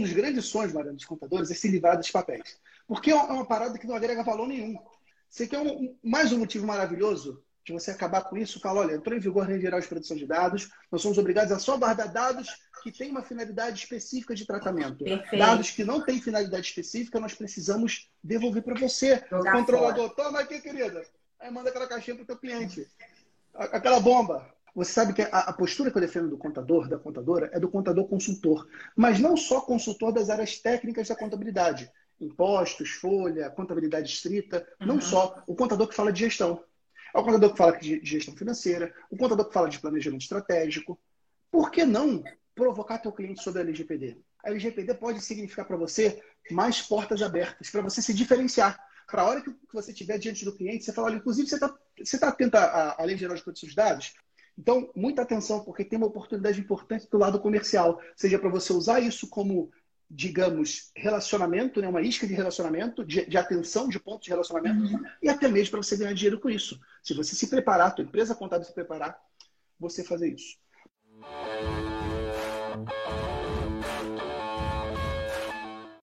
dos grandes sonhos, Mariana, dos contadores é se livrar dos papéis. Porque é uma parada que não agrega valor nenhum. Você quer um, mais um motivo maravilhoso de você acabar com isso? Fala, olha, entrou em vigor a Lei Geral de Proteção de Dados, nós somos obrigados a só guardar dados que têm uma finalidade específica de tratamento. Perfeito. Dados que não têm finalidade específica, nós precisamos devolver para você. Jogar Controlador, fora. toma aqui, querida. Aí manda aquela caixinha para o teu cliente. Aquela bomba. Você sabe que a, a, postura que eu defendo do contador, da contadora, é do contador consultor. Mas não só consultor das áreas técnicas da contabilidade. Impostos, folha, contabilidade estrita. Uhum. Não só. O contador que fala de gestão. É o contador que fala de gestão financeira. O contador que fala de planejamento estratégico. Por que não provocar teu cliente sobre a LGPD? A LGPD pode significar para você mais portas abertas, para você se diferenciar. Para a hora que você estiver diante do cliente, você fala, olha, inclusive, você está você tá atento à, à Lei Geral de Proteção de Dados? Então, muita atenção, porque tem uma oportunidade importante do lado comercial, seja para você usar isso como, digamos, relacionamento, né? uma isca de relacionamento, de, de atenção, de pontos de relacionamento, uhum. e até mesmo para você ganhar dinheiro com isso. Se você se preparar, a tua empresa contábil se preparar, você fazer isso.